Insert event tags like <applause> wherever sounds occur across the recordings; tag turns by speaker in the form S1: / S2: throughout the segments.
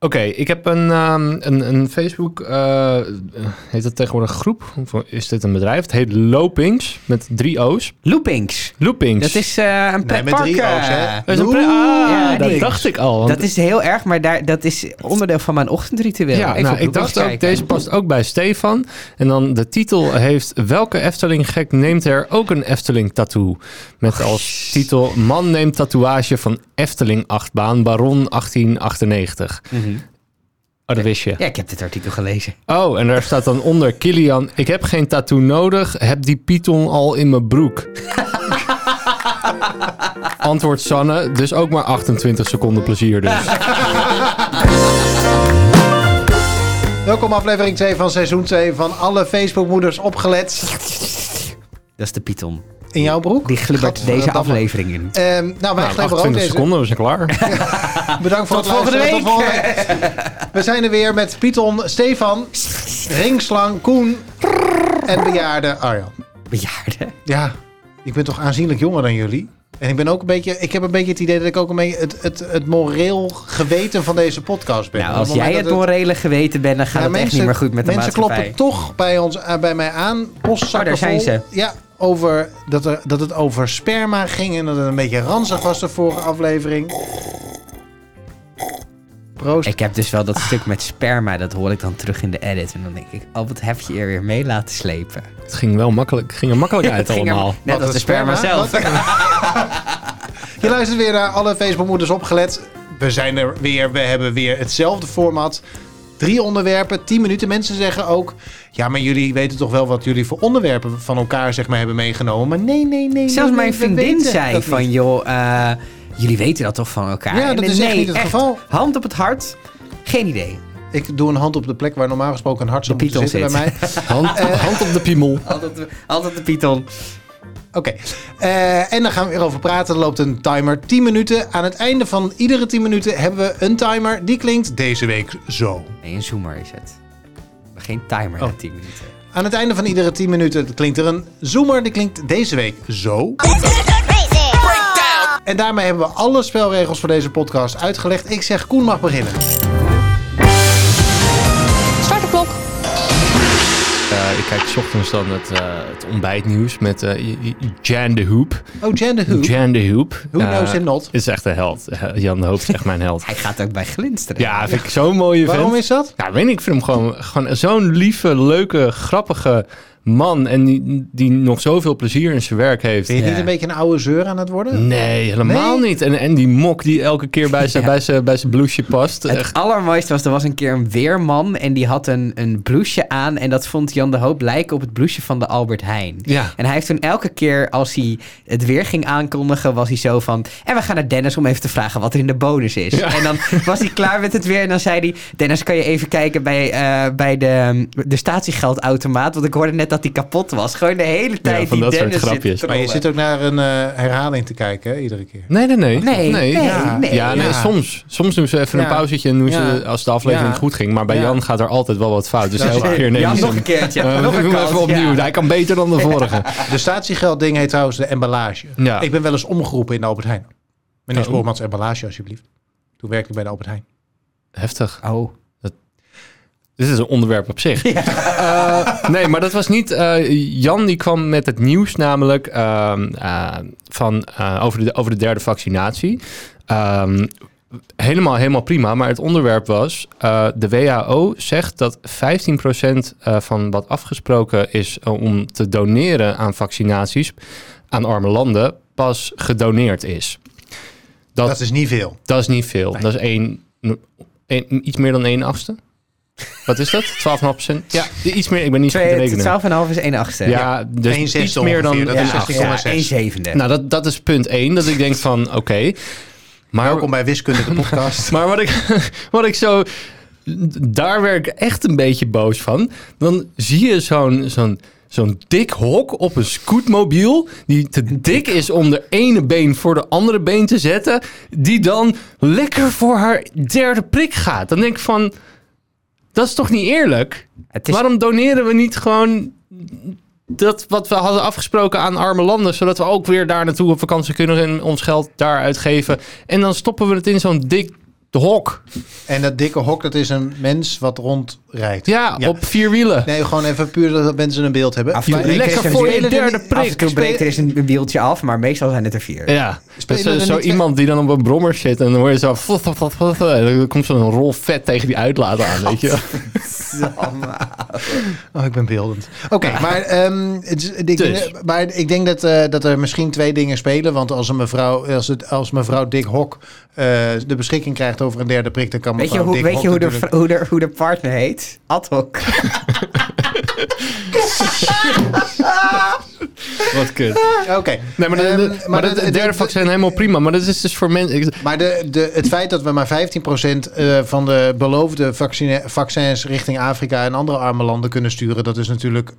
S1: Oké, ik heb een, ehm, een, een Facebook, eh, heet dat tegenwoordig groep? Of is dit een bedrijf? Het heet Lopings, met drie O's.
S2: Loopings.
S1: Loopings.
S2: Dat is eh, een
S3: met
S2: pretpark.
S3: drie
S2: eh,
S3: O's, hè?
S1: Dat is een pre- ah,
S2: Ja,
S1: dat dacht ik al. want-
S2: Dat is heel erg, maar daar, dat is onderdeel van mijn ochtendritueel.
S1: ja,
S2: Even
S1: nou, ik
S2: Loopings
S1: dacht ook, deze past ook bij Stefan. En dan de titel heeft, welke Efteling gek neemt er ook een Efteling tattoo? Met als titel, man neemt tatoeage van Efteling achtbaan, Baron 1898.
S2: Mhm.
S1: Oh, dat wist je.
S2: Ja, ik heb dit artikel gelezen.
S1: Oh, en daar staat dan onder Kilian. Ik heb geen tattoo nodig. Heb die python al in mijn broek. <laughs> Antwoord Sanne. Dus ook maar 28 seconden plezier dus. <laughs>
S3: Welkom aflevering 2 van seizoen 2 van alle Facebookmoeders opgelet.
S2: Dat is de Python.
S3: In jouw broek?
S2: Die glibbert deze aflevering in.
S3: Ehm, nou, wij
S1: Nou,
S3: glibberen ook
S1: 28
S3: deze.
S1: seconden, we zijn klaar. <laughs>
S3: Bedankt voor
S2: Tot
S3: het
S2: volgende
S3: luisteren. Tot
S2: week.
S3: volgende week. We zijn er weer met Python, Stefan, Ringslang, Koen en bejaarde Arjan.
S2: Bejaarden.
S3: Ja, ik ben toch aanzienlijk jonger dan jullie. En ik ben ook een beetje, ik heb een beetje het idee dat ik ook een beetje het, het, het moreel geweten van deze podcast ben.
S2: Nou, als jij het morele geweten bent, dan gaat
S3: Ja,
S2: het echt niet meer goed met de
S3: mensen
S2: maatschappij.
S3: kloppen toch bij, ons, eh, bij mij aan. Postzakken
S2: Oh, daar zijn ze.
S3: Ja, over, dat, er, dat het over sperma ging en dat het een beetje ranzig was de vorige aflevering. Proost.
S2: Ik heb dus wel dat stuk met sperma, dat hoor ik dan terug in de edit. En dan denk ik, oh, wat heb je er weer mee laten slepen?
S1: Het ging wel makkelijk, ging er makkelijk <laughs> uit
S2: er-
S1: allemaal.
S2: Net
S3: Wat,
S2: als de sperma
S3: sperma?
S2: zelf. <laughs>
S3: Je luistert weer naar alle Facebookmoeders opgelet. We zijn er weer. We hebben weer hetzelfde format. Drie onderwerpen, tien minuten. Mensen zeggen ook... Ja, maar jullie weten toch wel wat jullie voor onderwerpen van elkaar zeg maar, hebben meegenomen. Maar nee, nee, nee.
S2: Zelfs
S3: nee,
S2: mijn vriendin zei van,
S3: niet.
S2: joh, eh, jullie weten dat toch van elkaar?
S3: Ja, dat
S2: En
S3: is echt niet het geval.
S2: Hand op het hart, geen idee.
S3: Ik doe een hand op de plek waar normaal gesproken een hart zou moeten zitten bij mij. <laughs>
S1: Hand,
S3: Eh.
S1: hand op de piemel. <laughs>
S2: Altijd de, altijd de Python.
S3: Oké. Eh, en dan gaan we weer over praten. Er loopt een timer 10 minuten. Aan het einde van iedere 10 minuten hebben we een timer. Die klinkt deze week zo.
S2: Nee, een zoomer is het. Maar geen timer
S3: Oh.
S2: na 10 minuten.
S3: Aan het einde van iedere 10 minuten klinkt er een zoomer. Die klinkt deze week zo. En daarmee hebben we alle spelregels voor deze podcast uitgelegd. Ik zeg Koen mag beginnen.
S1: Ik kijk 's ochtends dan het, eh, het ontbijtnieuws met eh, Jan de Hoop.
S3: Oh, Jan de Hoop.
S1: Jan de Hoop.
S3: Who
S1: Eh,
S3: knows it not?
S1: Is echt een held. Eh, Jan de Hoop is echt mijn held. <laughs>
S2: Hij gaat ook bij glinsteren.
S1: Ja, vind ik zo'n mooie vent.
S3: Waarom is dat?
S1: Ja, weet ik, ik vind hem gewoon, gewoon zo'n lieve, leuke, grappige man. En die, die nog zoveel plezier in zijn werk heeft.
S3: Ben je
S2: Ja.
S3: niet een beetje een oude zeur aan het worden?
S1: Nee, helemaal
S3: Nee?
S1: niet. En, en die mok die elke keer bij <laughs> zijn,
S2: Ja.
S1: bij zijn, bij zijn blouseje past.
S2: Het
S1: Echt.
S2: allermooiste was, er was een keer een weerman en die had een, een blouseje aan. En dat vond Jan de Hoop lijken op het blouseje van de Albert Heijn.
S1: Ja.
S2: En hij heeft toen elke keer als hij het weer ging aankondigen, was hij zo van... En we gaan naar Dennis om even te vragen wat er in de bonus is.
S1: Ja.
S2: En dan <laughs> was hij klaar met het weer en dan zei hij... Dennis, kan je even kijken bij, eh, bij de, de statiegeldautomaat? Want ik hoorde net dat die kapot was. Gewoon de hele tijd
S1: van
S2: die
S1: dat soort
S2: Dennis zit
S1: grapjes.
S3: Maar je zit ook naar een eh, herhaling te kijken, hè, iedere keer.
S1: Nee, nee, nee.
S2: Nee, nee,
S1: ja.
S2: nee.
S1: Ja, nee,
S3: Ja.
S1: soms. Soms doen ze even
S3: Ja.
S1: een pauzetje en doen ze,
S3: Ja.
S1: als de aflevering
S3: Ja.
S1: goed ging. Maar bij
S3: Ja.
S1: Jan gaat er altijd wel wat fout. Dus elke keer neem
S2: Jan, nog een keertje.
S1: Eh,
S2: nog
S1: we doen even opnieuw.
S2: ja.
S1: Hij kan beter dan de vorige. <laughs> <laughs>
S3: De statiegeldding heet trouwens de emballage.
S1: Ja.
S3: Ik ben wel eens omgeroepen in de Albert Heijn. Meneer
S1: Oh.
S3: Spoormans, emballage alsjeblieft. Toen werkte ik bij de Albert Heijn.
S1: Heftig.
S2: Oh.
S1: Dit is een onderwerp op zich. <laughs> Eh, nee, maar dat was niet... eh, Jan die kwam met het nieuws namelijk ehm, eh, van, over, de, over de derde vaccinatie. Ehm, helemaal, helemaal prima, maar het onderwerp was... de WHO zegt dat 15% eh, van wat afgesproken is om te doneren aan vaccinaties aan arme landen pas gedoneerd is. Dat,
S3: Dat is niet veel.
S1: dat is niet veel.
S3: Nee.
S1: Dat is één, één- iets meer dan 1 achtste. Wat is dat? 12,5%? Ja, iets meer. Ik ben niet zo goed te
S2: Twee-
S1: rekenen.
S2: 12,5 is 1 achtste.
S1: Ja, dus iets meer dan
S3: dat
S1: één
S3: is
S2: ja,
S3: echt
S1: achtste.
S3: jongen,
S2: ja,
S3: zes.
S2: 1 zevende.
S1: Nou, dat, dat is punt 1. Dat ik denk van, oké. Maar,
S3: Welkom bij Wiskunde, de podcast. <laughs>
S1: maar wat, ik, wat ik zo... Daar werd ik echt een beetje boos van. Dan zie je zo'n... zo'n Zo'n dik hok op een scootmobiel. Die te dik is om de ene been voor de andere been te zetten. Die dan lekker voor haar derde prik gaat. Dan denk ik van. Dat is toch niet eerlijk?
S2: Het is,
S1: Waarom doneren we niet gewoon dat wat we hadden afgesproken aan arme landen, zodat we ook weer daar naartoe op vakantie kunnen en ons geld daar uitgeven. En dan stoppen we het in zo'n dik De hok.
S3: En dat dikke hok, dat is een mens wat rondrijdt.
S1: Ja,
S3: Ja.
S1: op vier wielen.
S3: Nee, gewoon even puur dat mensen een beeld hebben.
S2: Af en toe
S3: Maar-
S2: breekt er
S1: lekker voor je derde
S2: Af en
S1: prik.
S2: toe breekt er eens een, wieltje af, maar meestal zijn het er vier.
S1: Ja, dus, eh, zo iemand die dan op een brommer zit en dan hoor je zo... fluff, fluff, fluff, fluff, en dan komt zo'n rol vet tegen die uitlaat aan, weet je. <laughs>
S3: Oh, ik ben beeldend. Oké, maar, ehm, het is- ik,
S1: Dus.
S3: maar ik denk dat, eh, dat er misschien twee dingen spelen. Want als, een mevrouw, als, het, als mevrouw Dick Hok eh, de beschikking krijgt over een derde prik... dan kan
S2: Weet je, hoe, weet je hoe, de, hoe, de, hoe de partner heet? Ad hoc. <laughs>
S1: Wat kut.
S3: Oké.
S1: Nee, maar, de,
S3: Ehm,
S1: de-
S3: maar
S1: maar
S3: de-
S1: de, het
S3: de-
S1: derde
S3: de-
S1: vaccin helemaal prima. Maar dat is dus voor mensen...
S3: Maar de, de, het feit dat we maar 15% eh, van de beloofde vaccine, vaccins richting Afrika en andere arme landen kunnen sturen, dat is natuurlijk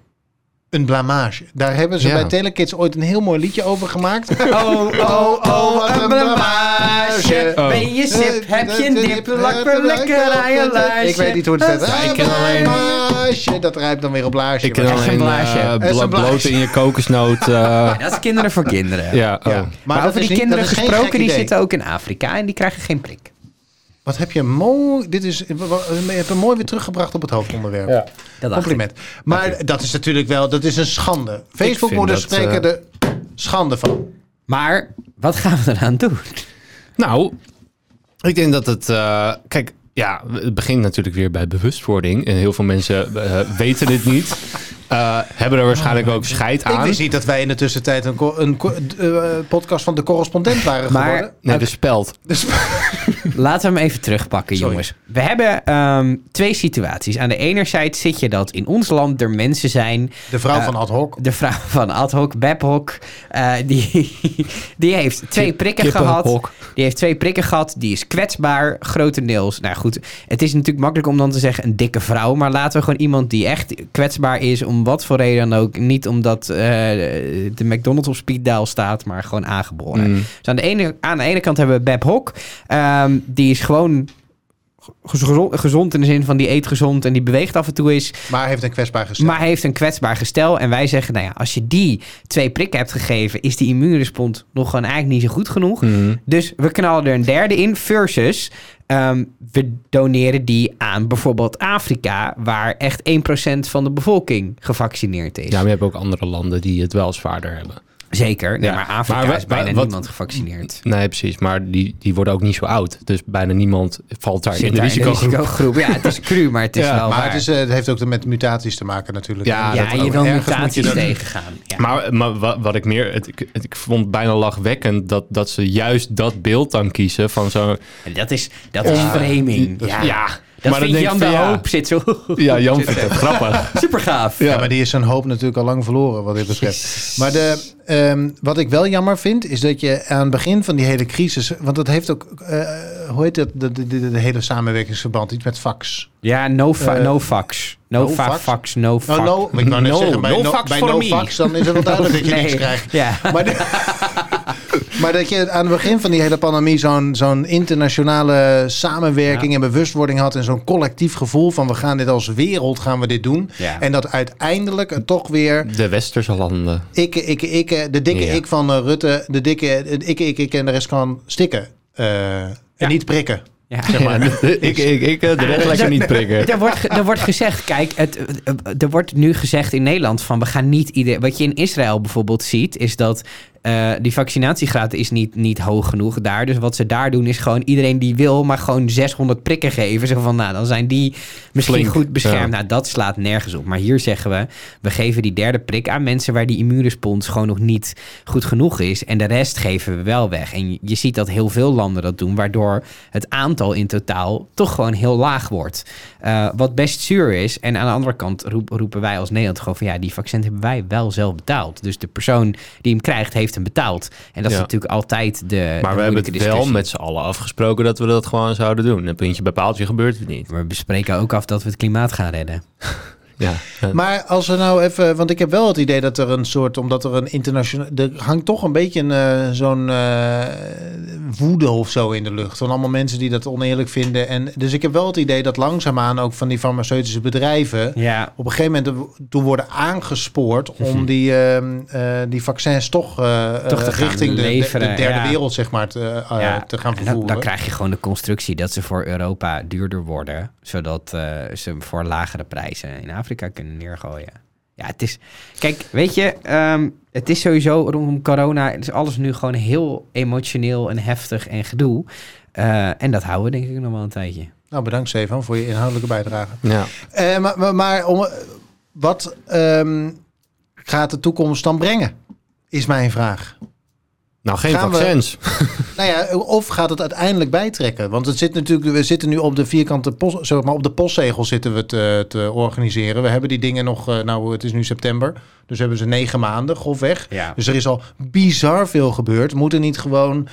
S3: een blamage. Daar hebben ze
S1: Ja.
S3: bij Telekids ooit een heel mooi liedje over gemaakt. <laughs> <laughs>
S2: Oh, oh, oh,
S3: wat een blamage.
S1: Oh.
S2: Ben je sip, heb je een dip, lak me lekker aan je laarsje.
S3: Ik weet niet hoe het zit.
S1: Ja, ik ken alleen-
S3: Blamage. Dat rijpt dan weer op laarsje.
S1: Ik ken
S2: Echt een
S1: alleen
S2: blaasje.
S1: eh,
S3: blaasje.
S1: bloten in je kokosnoot. eh, <laughs>
S2: Dat is kinderen voor kinderen.
S1: ja, oh.
S3: Ja.
S2: Maar, over die
S3: niet-
S2: kinderen
S3: geen
S2: gesproken, die
S3: idee.
S2: zitten ook in Afrika en die krijgen geen prik.
S3: Wat heb je mooi... Dit is, je hebt hem mooi weer teruggebracht op het hoofdonderwerp.
S1: Ja.
S2: Dat
S3: Compliment. Maar dat is natuurlijk wel, dat is een schande. Facebook-moeders spreken
S1: eh,
S3: er schande van.
S2: ik. Maar wat gaan we eraan doen?
S1: Nou, ik denk dat het... eh, kijk, ja, het begint natuurlijk weer bij bewustwording. En heel veel mensen eh, weten dit niet. Eh, hebben er waarschijnlijk ook scheid
S3: Ik
S1: aan.
S3: wist niet dat wij in de tussentijd een, een eh, podcast van de correspondent waren
S2: Maar-
S3: geworden.
S1: Nee, de speld.
S3: Dus, <laughs>
S2: Laten we hem even terugpakken,
S3: Sorry.
S2: jongens. We hebben ehm, twee situaties. Aan de ene zijde zit je dat in ons land er mensen zijn
S3: de vrouw
S2: Eh,
S3: van ad hoc.
S2: De vrouw <laughs> van Ad hoc, Beb Hoc, eh, die, <laughs> die heeft twee prikken gehad. Die heeft twee prikken gehad. Die is kwetsbaar, grotendeels. Nou goed, het is natuurlijk makkelijk om dan te zeggen een dikke vrouw. Maar laten we gewoon iemand die echt kwetsbaar is, om wat voor reden dan ook. Niet omdat eh, de McDonald's op speed dial staat, maar gewoon aangeboren.
S1: Mm.
S2: Dus aan de, ene, aan de ene kant hebben we Beb Hoc. Die is gewoon gezond, gezond in de zin van die eet gezond en die beweegt af en toe is.
S3: Maar heeft een kwetsbaar gestel.
S2: Maar heeft een kwetsbaar gestel. En wij zeggen, nou ja, als je die twee prikken hebt gegeven, is die immuunrespons nog gewoon eigenlijk niet zo goed genoeg.
S1: Mm.
S2: Dus we knallen er een derde in. Versus ehm, we doneren die aan bijvoorbeeld Afrika, waar echt 1% van de bevolking gevaccineerd is.
S1: Ja, maar je hebt ook andere landen die het wel zwaarder hebben.
S2: Zeker. Nee,
S1: Ja.
S2: maar Afrika
S1: Maar
S2: is bijna
S1: maar wat-
S2: niemand gevaccineerd.
S1: Nee, precies. Maar die, die worden ook niet zo oud. Dus bijna niemand valt daar
S2: Zit
S1: in de risicogroep.
S2: risicogroep. Ja, het is <laughs> cru, maar het is
S1: Ja,
S2: wel
S3: maar
S2: waar.
S3: het, is, eh, het heeft ook met mutaties te maken natuurlijk.
S1: Ja,
S2: ja,
S3: dat
S2: je wil
S3: je
S2: mutaties
S3: dat-
S2: tegengaan. Ja.
S1: Maar, maar wat, wat ik meer... Het, ik, ik vond bijna lachwekkend dat, dat ze juist dat beeld dan kiezen van zo'n...
S2: En dat is, dat is framing. Ja,
S1: Ja,
S2: dat
S1: maar
S2: Jan de
S1: ja.
S2: Hoop zit zo...
S1: Ja, Jan vindt het grappig.
S2: Super gaaf.
S3: Ja, maar die is zijn hoop natuurlijk al lang verloren wat dit betreft. Maar de, ehm, wat ik wel jammer vind, is dat je aan het begin van die hele crisis... Want dat heeft ook, eh, hoe heet dat, de, de, de, de hele samenwerkingsverband, iets met fax.
S2: Ja, no, fa
S3: Eh,
S2: no fax. No,
S3: no
S2: fa
S3: fax?
S2: fax, no fax.
S3: Oh, no, ik wou net
S2: No,
S3: zeggen, bij
S2: no
S3: no,
S2: fax
S3: bij no
S2: me.
S3: fax dan is het wel <laughs> duidelijk dat je niks krijgt.
S2: Ja.
S3: Maar, de- <laughs> maar dat je aan het begin van die hele pandemie zo'n zo'n internationale samenwerking en bewustwording had en zo'n collectief gevoel van we gaan dit als wereld gaan we dit doen.
S2: Ja.
S3: En dat uiteindelijk het toch weer
S1: De westerse landen.
S3: ik, ik, ik, de dikke
S1: Ja.
S3: ik van eh, Rutte, de dikke ik, ik, ik en de rest kan stikken. eh, En niet prikken.
S2: Ja.
S3: Zeg maar. <laughs>
S1: ik, ik, ik, de rest lekker niet prikken.
S2: Er wordt, er wordt gezegd, kijk, het, eh, er wordt nu gezegd in Nederland van we gaan niet iedereen. Wat je in Israël bijvoorbeeld ziet, is dat eh, die vaccinatiegraad is niet, niet hoog genoeg daar. Dus wat ze daar doen is gewoon iedereen die wil, maar gewoon 600 prikken geven. Zo van, nou, dan zijn die misschien
S1: Flink,
S2: goed beschermd.
S1: ja.
S2: Nou, dat slaat nergens op. Maar hier zeggen we, we geven die derde prik aan mensen waar die immuunrespons gewoon nog niet goed genoeg is. En de rest geven we wel weg. En je- ziet dat heel veel landen dat doen, waardoor het aantal in totaal toch gewoon heel laag wordt. Eh, wat best zuur is. En aan de andere kant roep- roepen wij als Nederland gewoon van ja, die vaccin hebben wij wel zelf betaald. Dus de persoon die hem krijgt, heeft hem betaald. En dat is natuurlijk altijd de.
S1: Maar
S2: de
S1: we hebben het wel met z'n allen afgesproken dat we dat gewoon zouden doen. Een puntje bij paaltje gebeurt het niet.
S2: We bespreken ook af dat we het klimaat gaan redden. <laughs>
S1: Ja, ja.
S3: Maar als we nou even, want ik heb wel het idee dat er een soort, omdat er een internationaal, er hangt toch een beetje een, eh, zo'n eh, woede of zo in de lucht. Van allemaal mensen die dat oneerlijk vinden. En dus ik heb wel het idee dat langzaamaan ook van die farmaceutische bedrijven
S2: Ja,
S3: op een gegeven moment toe worden aangespoord om die, ehm, eh, die vaccins toch, eh,
S2: Toch te gaan
S3: richting de, de-
S2: leveren,
S3: de derde
S2: ja.
S3: wereld zeg maar te, eh,
S2: ja.
S3: te gaan
S2: En dan,
S3: vervoeren.
S2: dan krijg je gewoon de constructie dat ze voor Europa duurder worden. Zodat eh, ze voor lagere prijzen in Afrika kunnen neergooien. Ja, het is... Kijk, weet je, ehm, het is sowieso rondom corona... is alles nu gewoon heel emotioneel en heftig en gedoe. Eh, en dat houden we denk ik nog wel een tijdje.
S3: Nou, bedankt Stefan voor je inhoudelijke bijdrage.
S1: ja.
S3: Eh, maar, maar, maar om, wat ehm, gaat de toekomst dan brengen? Is mijn vraag.
S1: Nou, geen
S3: Gaan we-
S1: vaccins. <laughs>
S3: Nou ja, of gaat het uiteindelijk bijtrekken? Want het zit natuurlijk, we zitten nu op de vierkante post, zeg maar op de postzegel zitten we te, te organiseren. We hebben die dingen nog, eh, nou het is nu september, dus hebben ze negen maanden grofweg.
S2: Ja.
S3: Dus er is al bizar veel gebeurd. Moet er niet gewoon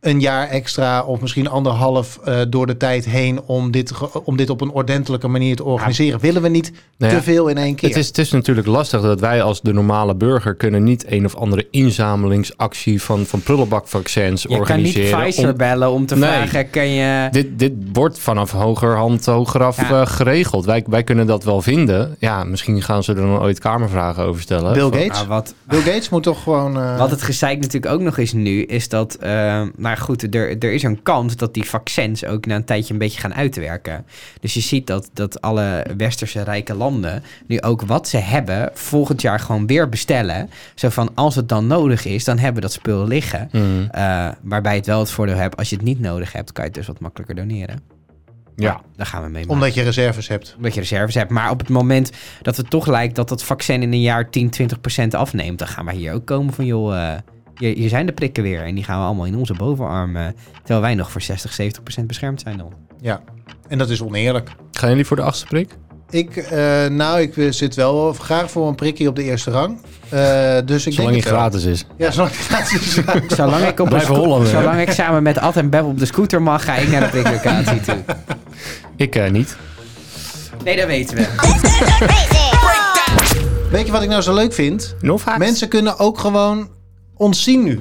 S3: een jaar extra of misschien anderhalf eh, door de tijd heen om dit, om dit op een ordentelijke manier te organiseren? Willen we niet
S1: Nou ja,
S3: te veel in één keer?
S1: Het is, het is natuurlijk lastig dat wij als de normale burger kunnen niet een of andere inzamelingsactie van, van prullenbakvaccins
S2: Je kan niet
S1: organiseren.
S2: Pfizer
S1: om-
S2: bellen om te
S1: Nee.
S2: vragen, kan je...
S1: dit, dit wordt vanaf hogerhand hogeraf
S2: Ja.
S1: eh, geregeld. Wij, wij kunnen dat wel vinden. Ja, misschien gaan ze er dan ooit kamervragen over stellen.
S3: Bill
S1: Van-
S3: Gates?
S2: Nou, wat,
S3: Bill Gates moet toch gewoon... eh,
S2: Wat het gezeik natuurlijk ook nog is nu, is dat, eh, maar goed, er, er is een kans dat die vaccins ook na een tijdje een beetje gaan uitwerken. Dus je ziet dat, dat alle westerse rijke landen nu ook wat ze hebben volgend jaar gewoon weer bestellen. Zo van, als het dan nodig is, dan hebben we dat spul liggen.
S1: Mhm.
S2: Eh, waarbij het wel het voordeel hebt, als je het niet nodig hebt, kan je het dus wat makkelijker doneren.
S1: Ja.
S2: Maar Daar gaan we mee maken.
S3: omdat je reserves hebt.
S2: Omdat je reserves hebt. Maar op het moment dat het toch lijkt dat het vaccin in een jaar 10, 20 procent afneemt, dan gaan we hier ook komen van, joh, eh, hier, hier zijn de prikken weer. En die gaan we allemaal in onze bovenarm, eh, terwijl wij nog voor 60, 70 procent beschermd zijn dan.
S3: Ja, en dat is oneerlijk.
S1: Gaan jullie voor de achtste prik?
S3: Ik, eh, nou, ik eh, zit wel graag voor een prikje op de eerste rang. Eh, dus ik
S1: Zolang
S3: denk
S1: hij
S3: het wel.
S1: gratis is.
S3: Ja, zolang het gratis is. <laughs>
S2: Zolang ik, op
S1: hè?
S2: zolang ik samen met Ad en Beb op de scooter mag, ga ik naar de priklocatie toe.
S1: Ik eh, niet.
S2: Nee, dat weten we.
S3: Weet je wat ik nou zo leuk vind? Mensen kunnen ook gewoon ons zien nu.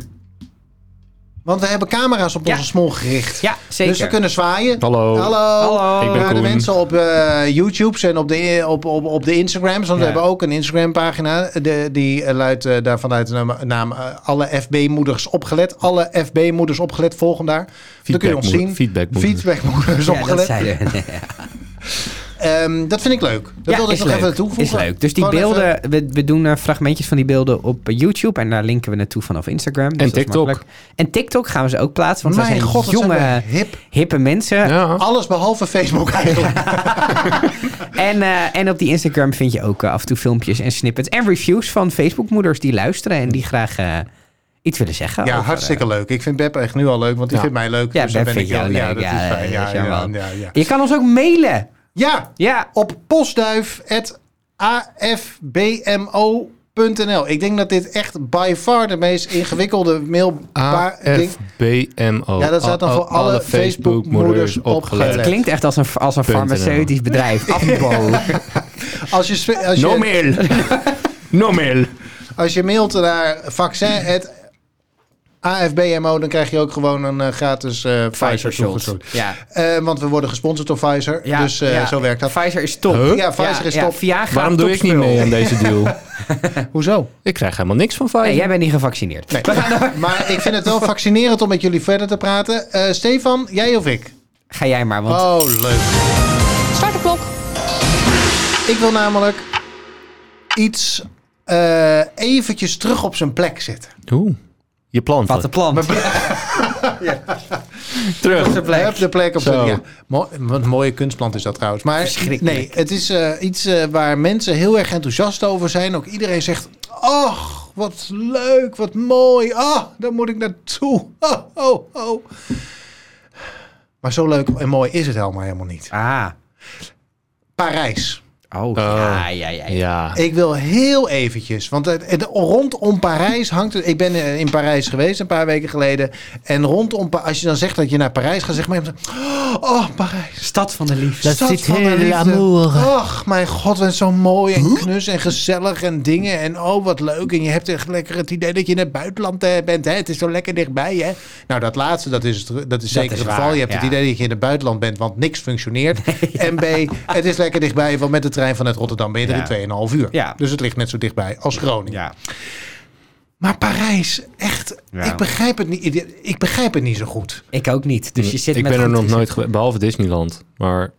S3: Want we hebben camera's op
S2: Ja.
S3: onze smol gericht.
S2: Ja, zeker.
S3: Dus we kunnen zwaaien.
S1: Hallo.
S3: Hallo.
S2: Hallo.
S1: Ik ben
S3: Naar de
S1: Koen.
S3: mensen op eh YouTube's en op de, op, op, op de Instagrams. Want we
S2: Ja.
S3: hebben ook een Instagram pagina. De, die eh, luidt eh, daar vanuit de naam, naam eh, alle FB-moeders opgelet. Alle FB-moeders opgelet volgen daar. Dan kun je ons zien.
S1: Feedbackmoeders.
S3: Feedbackmoeders
S2: Ja, dat <laughs>
S3: Ehm, dat vind ik leuk. Dat
S2: Ja,
S3: wilde ik
S2: is
S3: nog
S2: leuk.
S3: even toevoegen.
S2: Is leuk. Dus die
S3: Gewoon
S2: beelden,
S3: even-
S2: we, we doen fragmentjes van die beelden op YouTube en daar linken we naartoe vanaf Instagram. Dus is
S1: TikTok.
S2: En TikTok gaan we ze ook plaatsen, want
S3: Mijn
S2: zijn
S3: god,
S2: jonge,
S3: we hip.
S2: hippe mensen.
S1: Ja.
S3: Alles behalve Facebook eigenlijk. <laughs>
S2: En, eh, en op die Instagram vind je ook eh, af en toe filmpjes en snippets en reviews van Facebookmoeders die luisteren en die graag eh, iets willen zeggen.
S3: Ja,
S2: over,
S3: hartstikke leuk. Ik vind Beb echt nu al leuk, want die
S1: Ja.
S3: vindt mij leuk.
S2: Ja,
S3: dus
S2: Beb
S3: ben
S2: vind
S3: ik
S2: jou
S3: ja,
S2: leuk.
S3: dat
S2: Ja,
S3: is fijn.
S2: dat is
S3: ja, ja.
S2: Je kan ons ook mailen.
S3: Ja,
S2: Ja,
S3: op postduif.afbmo.nl. Ik denk dat dit echt by far de meest ingewikkelde mail... ding-
S1: AFBMO.
S3: Ja, dat staat dan voor alle Facebook-moeders opgelet.
S2: het klinkt echt als een, als een farmaceutisch bedrijf. <laughs> Afbo. <laughs>
S3: Als je, als,
S1: No
S3: je,
S1: mail. <laughs> no mail.
S3: als je mailt naar vaccin AFBMO, dan krijg je ook gewoon een eh, gratis eh Pfizer toegestuurd.
S2: Ja.
S3: Eh, want we worden gesponsord door Pfizer,
S2: Ja,
S3: dus eh,
S2: ja.
S3: zo werkt dat.
S2: Pfizer is top.
S1: Huh?
S3: Ja, Pfizer is top.
S2: Viagra,
S1: Waarom doe ik niet mee aan deze deal? <laughs>
S3: Hoezo?
S1: Ik krijg helemaal niks van Pfizer.
S2: Nee, jij bent niet gevaccineerd.
S3: Nee. <laughs> Maar ik vind het wel fascinerend om met jullie verder te praten. Eh, Stefan, jij of ik?
S2: Ga jij maar, want
S3: Oh, leuk.
S4: Start de klok.
S3: Ik wil namelijk iets eh, eventjes terug op zijn plek zetten.
S1: Oeh. Je plant
S2: wat de plan. <laughs>
S1: Terug.
S2: de plek.
S3: Heb de plek op
S1: Zo.
S3: zijn... Ja, mooi, wat een mooie kunstplant is dat trouwens. Maar nee, het is eh, iets eh, waar mensen heel erg enthousiast over zijn. Ook iedereen zegt... Oh, wat leuk, wat mooi. Oh, daar moet ik naartoe. Oh, oh, oh. Maar zo leuk en mooi is het helemaal helemaal niet.
S2: Ah,
S3: Parijs.
S2: Oh, ja, ja, ja. ja.
S1: Ja.
S3: Ik wil heel eventjes, want het, het- rondom Parijs hangt het. Ik ben eh, in Parijs geweest een paar weken geleden. En rondom, als je dan zegt dat je naar Parijs gaat, zeg maar, oh, Parijs.
S2: Stad van de liefde.
S3: Stad van de liefde. Och, mijn god, het is zo mooi en knus en gezellig en dingen. En oh, wat leuk. En je hebt echt lekker het idee dat je in het buitenland eh, bent. Hè? Het is zo lekker dichtbij, hè? Nou, dat laatste, dat is, het, dat is zeker
S2: is
S3: het
S2: waar,
S3: geval. Je hebt het idee dat je in het buitenland bent, want niks functioneert. <laughs> En B, het is lekker dichtbij, want met de trein vanuit Rotterdam ben je er in 2,5 uur.
S2: Ja.
S3: Dus het ligt net zo dichtbij als Groningen.
S2: Ja.
S3: Maar Parijs, echt,
S2: Ja.
S3: ik, begrijp het niet, ik begrijp het niet zo goed.
S2: Ik ook niet. Dus je zit
S1: ik
S2: met
S1: ben er nog nooit geweest, behalve Disneyland. Maar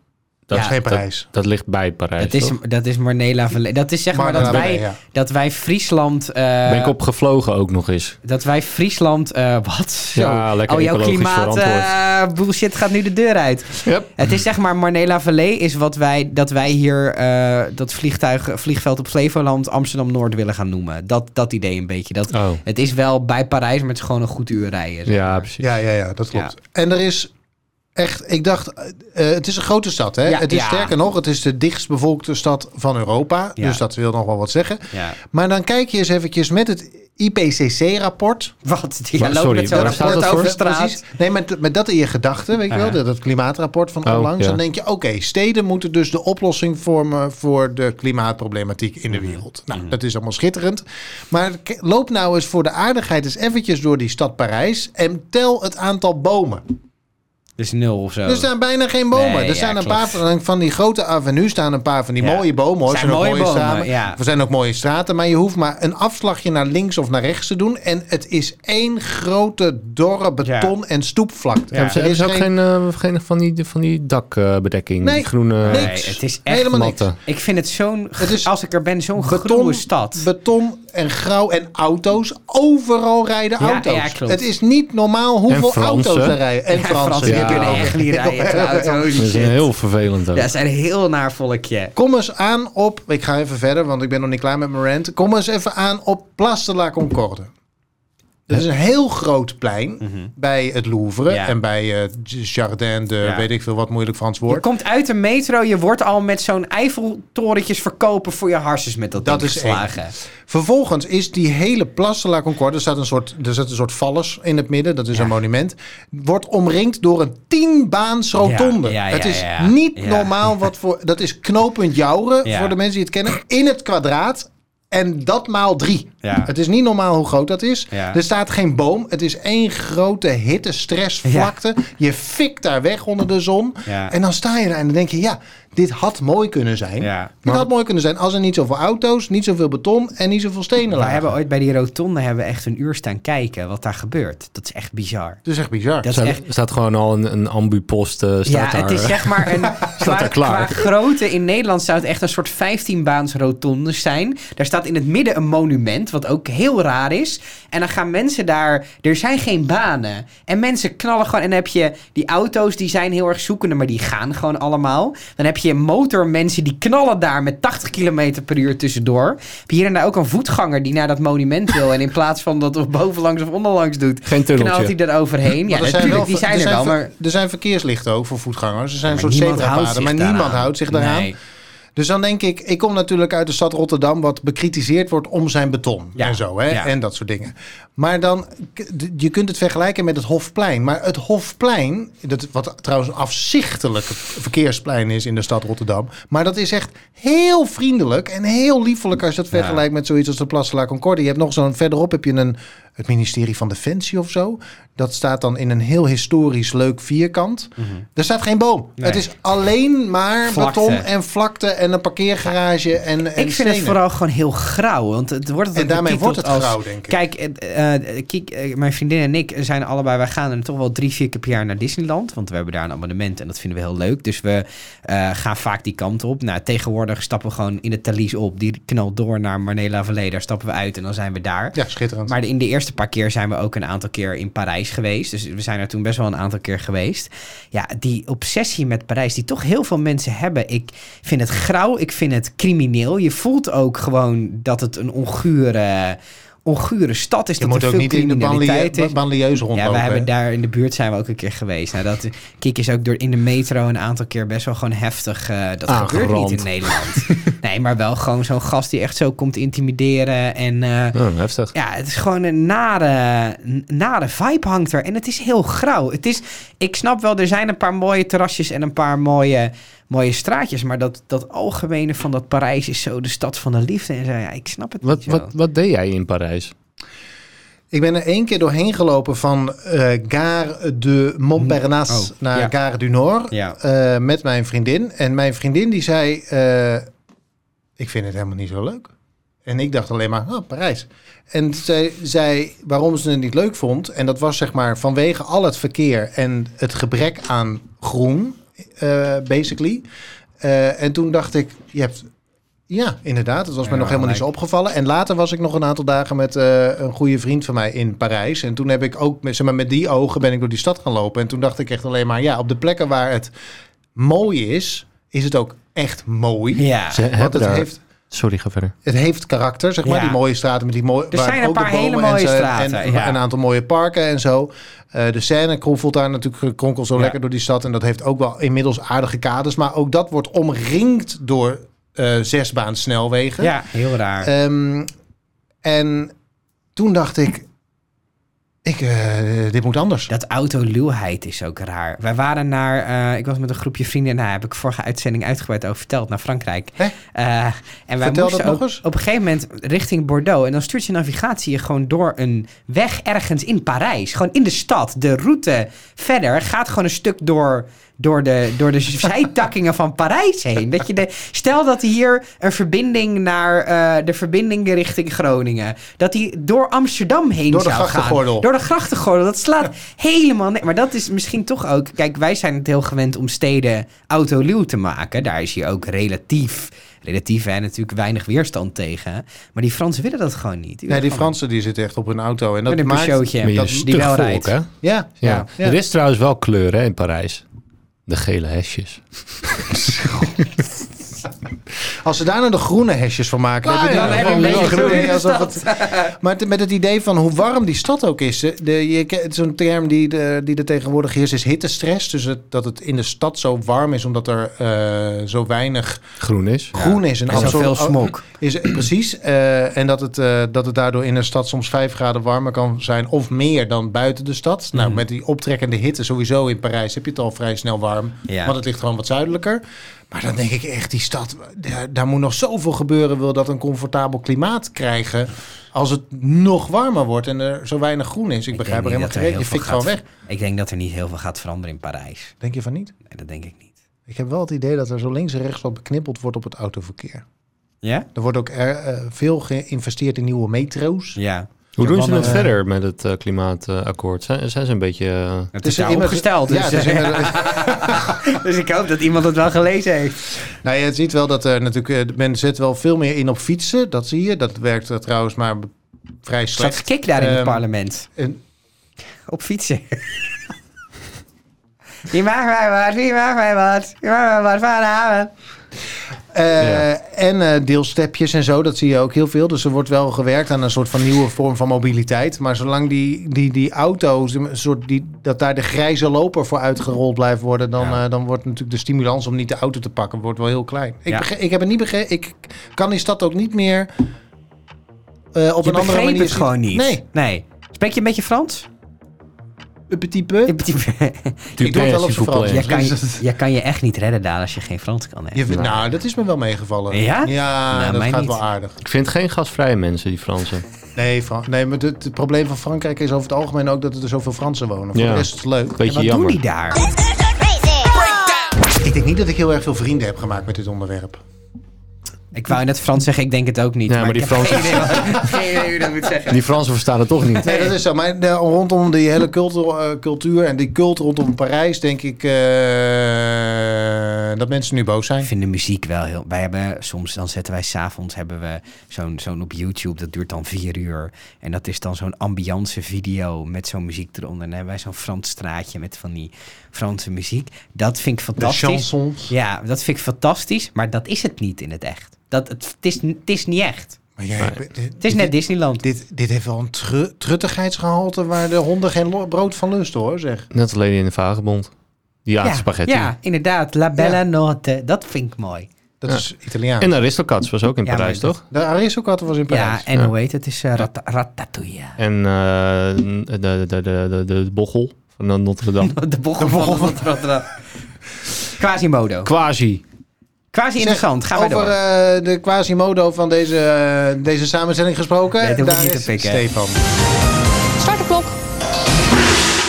S1: dat,
S2: Ja,
S1: is
S3: Geen
S1: dat,
S3: Parijs.
S1: dat ligt bij Parijs.
S2: Het is,
S1: toch?
S2: dat is Marnela. Dat is zeg maar dat wij,
S3: ja.
S2: dat wij Friesland... eh,
S1: ben ik op gevlogen ook nog eens.
S2: Dat wij Friesland... eh, wat? Zo.
S1: Ja, lekker
S2: oh, jouw
S1: ecologisch
S2: klimaat
S1: verantwoord.
S2: eh, bullshit gaat nu de deur uit.
S1: Yep.
S2: Het is zeg maar Marnela Vallée is wat wij... Dat wij hier eh, dat vliegtuig, vliegveld op Flevoland Amsterdam-Noord willen gaan noemen. Dat, dat idee een beetje. Dat,
S1: Oh,
S2: Het is wel bij Parijs, maar het is gewoon een goed uur rijden. zeg
S1: ja, precies.
S3: Ja, ja, ja, dat klopt. En er is echt, ik dacht, eh, eh, het is een grote stad. Hè?
S2: Ja,
S3: het is
S2: ja.
S3: sterker nog, het is de dichtstbevolkte stad van Europa.
S2: Ja.
S3: Dus dat wil nog wel wat zeggen.
S2: Ja.
S3: Maar dan kijk je eens eventjes met het IPCC-rapport.
S2: Wat? Die
S1: Maar,
S2: loopt
S1: sorry,
S2: met zo'n rapport over
S1: voor?
S2: straat.
S3: Precies. Nee, met, met dat in je gedachten, weet je wel,
S2: Ja.
S3: dat, dat klimaatrapport van
S1: Oh,
S3: onlangs.
S1: ja.
S3: Dan denk je, oké, steden moeten dus de oplossing vormen voor de klimaatproblematiek in de
S2: Mhm.
S3: wereld. Nou, dat is allemaal schitterend. Maar loop nou eens voor de aardigheid eens eventjes door die stad Parijs en tel het aantal bomen.
S2: Dus nul of zo.
S3: Er staan bijna geen bomen.
S2: Nee,
S3: er staan
S2: ja,
S3: een paar
S2: klopt.
S3: van, van die grote avenues staan een paar van die
S2: Ja.
S3: mooie bomen. Hoor.
S2: Zijn
S3: Er zijn ook
S2: mooie
S3: mooie
S2: bomen,
S3: straten.
S2: ja.
S3: Er zijn ook mooie straten, maar je hoeft maar een afslagje naar links of naar rechts te doen. En het is één grote dorre beton- en stoepvlakte. Er is
S1: ook geen, eh, geen van die, van die dakbedekking?
S3: Nee.
S1: Die groene
S3: Nee.
S2: Nee, het is echt...
S3: Helemaal niks.
S2: Ik vind het zo'n...
S3: Het is
S2: als ik er ben, zo'n
S3: beton,
S2: groene stad.
S3: Beton en grauw en auto's. Overal rijden
S2: Ja,
S3: auto's.
S2: ja.
S3: Het is niet normaal hoeveel auto's er rijden. En
S2: Ja,
S3: Fransen.
S1: Ja.
S2: echt niet rijden in de auto.
S1: Dat is heel vervelend ook.
S2: Ja, ze zijn een heel naar volkje.
S3: Kom eens aan op... Ik ga even verder, want ik ben nog niet klaar met mijn rant. Kom eens even aan op Place de la Concorde. Dat is een heel groot plein bij het Louvre
S2: Mhm. Ja.
S3: en bij eh, Jardin de,
S2: Ja.
S3: weet ik veel wat moeilijk Frans
S2: Je
S3: woord.
S2: komt uit de metro, je wordt al met zo'n Eiffeltorentjes verkopen voor je harsjes met dat,
S3: Dat
S2: ding
S3: is
S2: geslagen.
S3: Vervolgens is die hele Place de la Concorde, er staat een soort, er zit een soort vallers in het midden, dat is
S2: Ja.
S3: een monument, wordt omringd door een tienbaans rotonde. Het is niet normaal wat voor, dat is knooppunt Jouren, voor de mensen die het kennen, in het kwadraat. En dat maal drie.
S2: Ja.
S3: Het is niet normaal hoe groot dat is.
S2: Ja.
S3: Er staat geen boom. Het is één grote hitte, stressvlakte. Je fikt daar weg onder de zon. En dan sta je daar en dan denk je, ja, dit had mooi kunnen zijn.
S2: Ja.
S3: Dit had mooi kunnen zijn als er niet zoveel auto's, niet zoveel beton en niet zoveel stenen
S2: We
S3: lagen.
S2: hebben ooit bij die rotonde hebben we echt een uur staan kijken wat daar gebeurt. Dat is echt bizar.
S3: Dat is echt bizar.
S2: Dat is
S1: Staat-
S2: echt...
S1: Er staat gewoon al een, een ambupost eh, staat
S2: Ja,
S1: daar.
S2: het is zeg maar een... <laughs> qua,
S1: daar klaar.
S2: qua grootte in Nederland zou het echt een soort 15-baans rotonde zijn. Daar staat in het midden een monument, wat ook heel raar is. En dan gaan mensen daar... Er zijn geen banen. En mensen knallen gewoon... En dan heb je die auto's, die zijn heel erg zoekende, maar die gaan gewoon allemaal. Dan heb je motormensen, die knallen daar met 80 km per uur tussendoor. Heb je hier en daar ook een voetganger die naar dat monument wil. En in plaats van dat of bovenlangs of onderlangs doet,
S1: Geen tunneltje.
S2: knalt hij er overheen. Ja,
S3: er
S2: natuurlijk, die zijn er wel, maar...
S3: Er zijn verkeerslichten ook voor voetgangers. Er zijn
S2: Maar
S3: een soort zebrapaden, maar niemand houdt zich daaraan.
S2: Nee.
S3: Dus dan denk ik, ik kom natuurlijk uit de stad Rotterdam, wat bekritiseerd wordt om zijn beton
S2: Ja,
S3: en zo, hè?
S2: ja.
S3: en dat soort dingen. Maar dan, je kunt het vergelijken met het Hofplein. Maar het Hofplein, dat, wat trouwens een afzichtelijk verkeersplein is in de stad Rotterdam, maar dat is echt heel vriendelijk en heel liefelijk als je dat vergelijkt met zoiets als de Place de la Concorde. Je hebt nog zo'n, verderop heb je een, het ministerie van Defensie of zo. Dat staat dan in een heel historisch leuk vierkant. Er staat geen boom.
S2: Mhm. Nee.
S3: Het is alleen maar
S2: Vlakte.
S3: beton en vlakte en een parkeergarage en, en
S2: Ik vind
S3: stenen.
S2: het vooral gewoon heel grauw. Want het wordt altijd
S3: En daarmee wordt het
S2: als-
S3: grauw, denk ik.
S2: Kijk, eh, eh, kijk mijn vriendin en ik zijn allebei... Wij gaan er toch wel drie, vier keer per jaar naar Disneyland. Want we hebben daar een abonnement en dat vinden we heel leuk. Dus we eh, gaan vaak die kant op. Nou, tegenwoordig stappen we gewoon in de Thalys op. Die knalt door naar Marnella Vallée. Daar stappen we uit en dan zijn we daar.
S3: Ja, schitterend.
S2: Maar de- in de eerste paar keer zijn we ook een aantal keer in Parijs geweest. Dus we zijn er toen best wel een aantal keer geweest. Ja, die obsessie met Parijs, die toch heel veel mensen hebben. Ik vind het grauw, ik vind het crimineel. Je voelt ook gewoon dat het een ongure, ongure stad is.
S3: Je
S2: dat
S3: moet ook
S2: veel
S3: niet in de banlieue- banlieues
S2: Ja,
S3: rondlopen.
S2: we hebben daar in de buurt zijn we ook een keer geweest. Nou, dat Kik is ook door in de metro een aantal keer best wel gewoon heftig. eh, dat gebeurt niet in Nederland. <laughs> nee, maar wel gewoon zo'n gast die echt zo komt intimideren. En eh,
S1: Oh, heftig.
S2: ja, het is gewoon een nare, nare vibe hangt er. En het is heel grauw. Het is, ik snap wel, er zijn een paar mooie terrasjes en een paar mooie, mooie straatjes. Maar dat, dat algemene van dat Parijs is zo de stad van de liefde. En zo, ja, ik snap het
S1: Wat,
S2: niet zo.
S1: wat, wat deed jij in Parijs?
S3: Ik ben er één keer doorheen gelopen van eh, Gare de Montparnasse
S2: Oh,
S3: naar
S2: ja.
S3: Gare du Nord
S2: Ja.
S3: eh, met mijn vriendin. En mijn vriendin die zei, eh, ik vind het helemaal niet zo leuk. En ik dacht alleen maar, oh, Parijs. En zij zei waarom ze het niet leuk vond. En dat was zeg maar vanwege al het verkeer en het gebrek aan groen, basically. Eh, en toen dacht ik, je hebt... Ja, inderdaad. Dat was me
S2: Ja,
S3: nog helemaal niet zo opgevallen. En later was ik nog een aantal dagen met eh, een goede vriend van mij in Parijs. En toen heb ik ook, met- zeg maar, met die ogen ben ik door die stad gaan lopen. En toen dacht ik echt alleen maar, ja, op de plekken waar het mooi is, is het ook echt mooi.
S2: Ja.
S1: Ze
S3: Want
S1: hebben
S3: het
S1: daar...
S3: heeft,
S1: Sorry, ga verder.
S3: het heeft karakter, zeg maar.
S2: Ja.
S3: Die mooie straten met die mooie...
S2: Er
S3: waar
S2: zijn een paar hele
S3: bomen en
S2: mooie
S3: zo-
S2: straten,
S3: En
S2: ja.
S3: een aantal mooie parken en zo. Eh, de Seine kronkelt daar natuurlijk kronkelt zo
S2: Ja.
S3: lekker door die stad. En dat heeft ook wel inmiddels aardige kaders. Maar ook dat wordt omringd door eh zesbaan snelwegen.
S2: ja, heel raar.
S3: Ehm, en toen dacht ik, ik, eh, dit moet anders.
S2: Dat autoluwheid is ook raar. Wij waren naar, eh, ik was met een groepje vrienden, nou heb ik vorige uitzending uitgebreid over verteld, naar Frankrijk. Eh, en wij
S3: Vertel
S2: moesten
S3: dat nog
S2: ook
S3: eens.
S2: op een gegeven moment richting Bordeaux. En dan stuurt je navigatie je gewoon door een weg ergens in Parijs. Gewoon in de stad. De route verder gaat gewoon een stuk door, door, de, door de <laughs> zijtakkingen van Parijs heen. Dat je de, stel dat hier een verbinding naar eh, de verbinding richting Groningen. Dat die door Amsterdam heen
S3: Door de
S2: zou gaan.
S3: grachtengordel.
S2: Door de grachtengordel. Dat slaat <laughs> helemaal nee. Maar dat is misschien toch ook... Kijk, wij zijn het heel gewend om steden autoluw te maken. Daar is hier ook relatief... Relatief, hè, natuurlijk weinig weerstand tegen. Maar die Fransen willen dat gewoon niet.
S3: Nee, die Fransen die zitten echt op hun auto. En dat
S2: Met een
S3: maakt...
S2: Dat-
S1: is
S2: die wel rijdt.
S3: Ja.
S1: ja.
S3: ja.
S1: Er is trouwens wel kleur hè, in Parijs. De gele hesjes. <laughs> <laughs> <laughs>
S3: Als ze daar nou de groene hesjes van maken...
S2: Ah,
S3: heb je
S2: ja,
S3: die
S2: dan heb je
S3: gewoon
S2: een beetje
S3: groen, alsof het- Maar met het idee van hoe warm die stad ook is. Zo'n term die, de, die er tegenwoordig is, is hittestress. Dus het, dat het in de stad zo warm is omdat er eh, zo weinig
S1: Groen is.
S3: groen is. En,
S2: zoveel smog.
S3: Is, precies. eh, en dat het, eh, dat het daardoor in een stad soms 5 graden warmer kan zijn. Of meer dan buiten de stad. Nou,
S2: Mhm.
S3: met die optrekkende hitte sowieso in Parijs heb je het al vrij snel warm.
S2: Ja.
S3: Want het ligt gewoon wat zuidelijker. Maar dan denk ik echt, die stad, daar, daar moet nog zoveel gebeuren. Wil dat een comfortabel klimaat krijgen. Als het nog warmer wordt en er zo weinig groen is. Ik,
S2: Ik
S3: begrijp er helemaal geen Je fikt gewoon weg.
S2: Ik denk dat er niet heel veel gaat veranderen in Parijs.
S3: Denk je van niet?
S2: Nee, dat denk ik niet.
S3: Ik heb wel het idee dat er zo links en rechts wat beknippeld wordt op het autoverkeer.
S2: Ja?
S3: Er wordt ook er, eh, veel geïnvesteerd in nieuwe metro's.
S2: Ja.
S1: Hoe doen ze het
S2: eh,
S1: verder met het eh, klimaatakkoord? Zijn, zijn ze een beetje... eh,
S2: Het is
S3: iemand-
S2: opgesteld. Dus,
S3: Ja, <laughs>
S2: dus ik hoop dat iemand het wel gelezen heeft.
S3: Nou, je ziet wel dat er natuurlijk, men zet wel veel meer in op fietsen. Dat zie je. Dat werkt trouwens maar vrij slecht.
S2: kik daar in het
S3: Ehm,
S2: parlement.
S3: En,
S2: Op fietsen. <laughs> Wie mag mij wat? Wie mag mij wat? Wie mag mij wat vanavond?
S3: Eh,
S1: Ja.
S3: en eh, deelstepjes en zo, dat zie je ook heel veel. Dus er wordt wel gewerkt aan een soort van nieuwe vorm van mobiliteit. Maar zolang die, die, die auto's, een soort die, dat daar de grijze loper voor uitgerold blijft worden, dan,
S2: Ja.
S3: eh, dan wordt natuurlijk de stimulans om niet de auto te pakken, wordt wel heel klein. Ik,
S2: Ja.
S3: ik heb het niet begrepen. Ik kan die stad ook niet meer op
S2: Je
S3: een andere
S2: begreep
S3: manier
S2: het gewoon niet.
S3: Nee.
S2: nee. Spreek je een beetje Frans?
S3: Een petit peu.
S2: Ik <laughs>
S3: Ik doe het wel op zijn Frans.
S2: Jij kan, je, <laughs> jij kan je echt niet redden daar als je geen Frans kan.
S3: Je, vindt- nou, dat is me wel meegevallen.
S2: Ja?
S3: Ja,
S2: Nou,
S3: dat gaat
S2: niet.
S3: wel aardig.
S1: Ik vind geen gastvrije mensen, die Fransen. <laughs>
S3: Nee, Fran- nee maar het, het probleem van Frankrijk is over het algemeen ook dat er zoveel Fransen wonen. Voor
S1: Ja.
S3: de rest is het leuk.
S2: En
S1: Beetje
S2: wat
S1: jammer.
S2: doen die daar?
S3: Ik denk niet dat ik heel erg veel vrienden heb gemaakt met dit onderwerp.
S2: Ik wou net Frans zeggen, ik denk het ook niet.
S1: Ja, maar die Fransen-
S2: geen idee wat- <laughs> <laughs> geen idee hoe je dat moet zeggen.
S1: Die Fransen verstaan het toch niet.
S3: Nee, dat is zo. Maar de- rondom die hele cultuur, eh, cultuur en die cult rondom Parijs, denk ik eh, dat mensen nu boos zijn.
S2: Ik vind de muziek wel heel... Wij hebben soms, dan zetten wij s'avonds hebben we zo'n zo'n op YouTube. Dat duurt dan vier uur. En dat is dan zo'n ambiance video met zo'n muziek eronder. En dan hebben wij zo'n Frans straatje met van die Franse muziek. Dat vind ik
S3: De
S2: fantastisch.
S3: chansons.
S2: Ja, dat vind ik fantastisch. Maar dat is het niet in het echt. Dat, het, het, is, het is niet echt.
S3: Maar jij, dit,
S2: Het is net Disneyland.
S3: Dit, dit heeft wel een tru truttigheidsgehalte waar de honden geen brood van lusten hoor, zeg.
S1: Net alleen in de vagebond. Die
S2: ja,
S1: spaghetti.
S2: ja, inderdaad. La Bella
S3: Ja.
S2: Notte. Dat vind ik mooi.
S3: Dat
S1: Ja.
S3: is Italiaans.
S1: En Aristocats was ook in
S2: Ja,
S1: Parijs, toch?
S3: de Aristocat was in
S2: Ja,
S3: Parijs.
S2: en
S1: Ja.
S2: hoe heet het? Het is eh, rat- ratatouille.
S1: En eh, de, de, de, de, de, bochel van Notre Dame. <laughs>
S2: De bochel van Rotterdam. Quasimodo.
S1: Quasi.
S2: Quasi interessant. Gaan
S3: Over
S2: door.
S3: eh, de Quasimodo van deze, eh, deze samenstelling gesproken.
S2: Nee, dat
S3: Daar
S2: ik niet
S3: is
S2: te pikken.
S3: Stefan.
S4: Start de klok.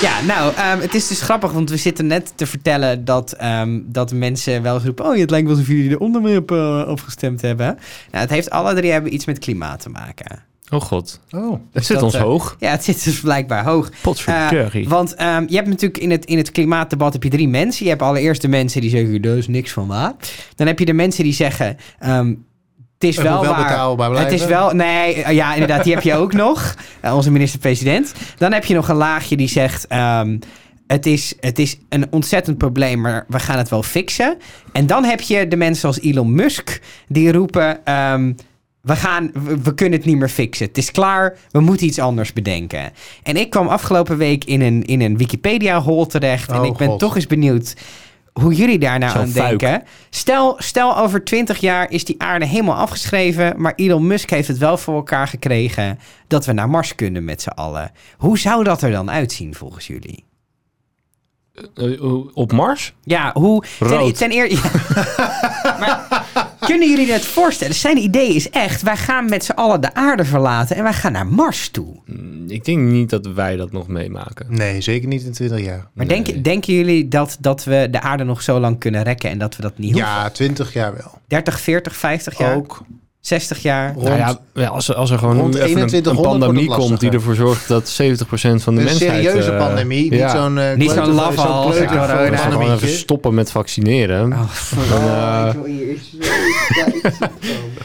S2: Ja, nou, ehm, het is dus grappig, want we zitten net te vertellen dat, ehm, dat mensen wel eens roepen... oh, het lijkt wel alsof jullie de onderwerp eh, afgestemd hebben. Nou, het heeft alle drie hebben iets met klimaat te maken.
S1: Oh god.
S3: Oh.
S1: Het zit
S2: dat,
S1: ons
S2: eh,
S1: hoog.
S2: Ja, het zit dus blijkbaar hoog.
S1: Potverdorie.
S2: Eh, want ehm, je hebt natuurlijk in het, in het klimaatdebat heb je drie mensen. Je hebt allereerst de mensen die zeggen, er is niks van waar. Dan heb je de mensen die zeggen, ehm, het is wel, waar.
S3: blijven.
S2: Het is wel, nee, eh, ja, inderdaad, die heb je ook <laughs> nog. Onze minister-president. Dan heb je nog een laagje die zegt, ehm, het, is, het is een ontzettend probleem, maar we gaan het wel fixen. En dan heb je de mensen als Elon Musk die roepen, ehm, we, gaan, we, we kunnen het niet meer fixen. Het is klaar, we moeten iets anders bedenken. En ik kwam afgelopen week in een, in een Wikipedia-hol terecht. en
S3: Oh,
S2: ik ben
S3: God.
S2: toch eens benieuwd hoe jullie daar nou aan
S1: fuik.
S2: denken. Stel, stel over 20 jaar is die aarde helemaal afgeschreven. Maar Elon Musk heeft het wel voor elkaar gekregen dat we naar Mars kunnen met z'n allen. Hoe zou dat er dan uitzien volgens jullie?
S1: Eh, op Mars?
S2: Ja, hoe... Ten,
S1: Rood.
S2: ten eer, ja. <laughs> maar kunnen jullie het voorstellen? Zijn idee is echt, wij gaan met z'n allen de aarde verlaten en wij gaan naar Mars toe.
S1: Mm, Ik denk niet dat wij dat nog meemaken.
S3: Nee, zeker niet in 20 jaar.
S2: Maar
S1: Nee.
S2: denken jullie dat, dat we de aarde nog zo lang kunnen rekken en dat we dat niet hoeven?
S3: Ja, 20 jaar wel.
S2: 30, 40, 50 jaar?
S3: Ook.
S2: 60 jaar?
S3: Rond,
S1: Nou ja, als, er- als er gewoon
S3: rond
S1: nu even een, een
S3: 2100
S1: pandemie komt die ervoor zorgt dat 70% van de
S3: een
S1: mensheid...
S3: serieuze
S1: eh,
S3: pandemie. Niet zo'n uh,
S2: Niet zo'n laffe als
S3: kleuter,
S2: corona.
S3: zo'n
S1: Als we gewoon even stoppen met vaccineren.
S2: Oh,
S1: Dan, eh,